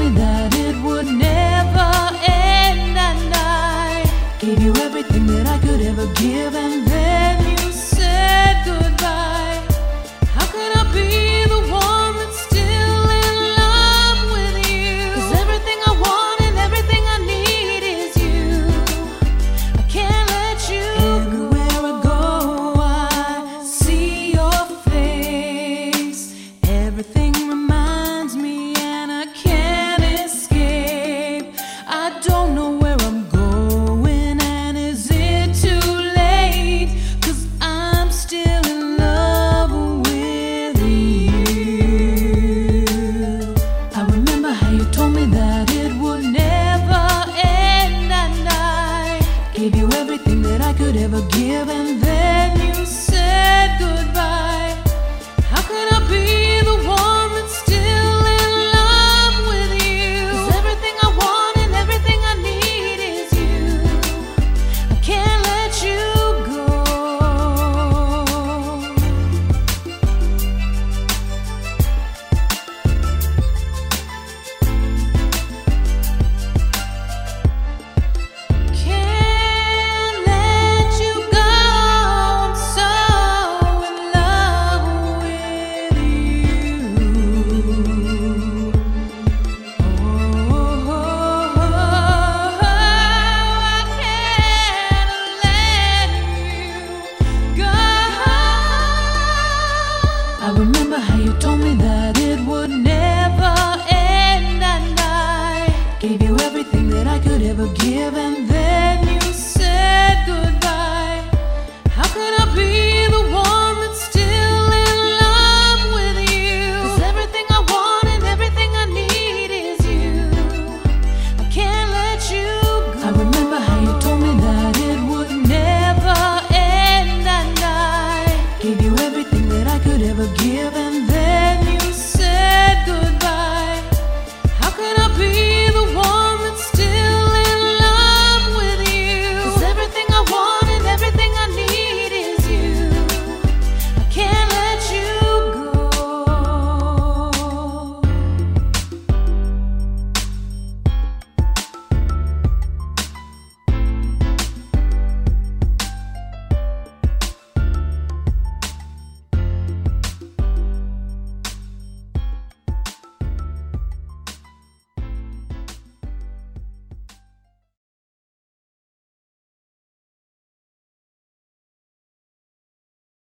me that it would never end, and I gave you everything that I could. everything that I could ever give, and then you said goodbye. forgive and then you said goodbye. How could I be the one that's still in love with everything I want and everything I need is you. I can't let you go. I remember how you told me that it would never end. Gave you everything that I could ever give.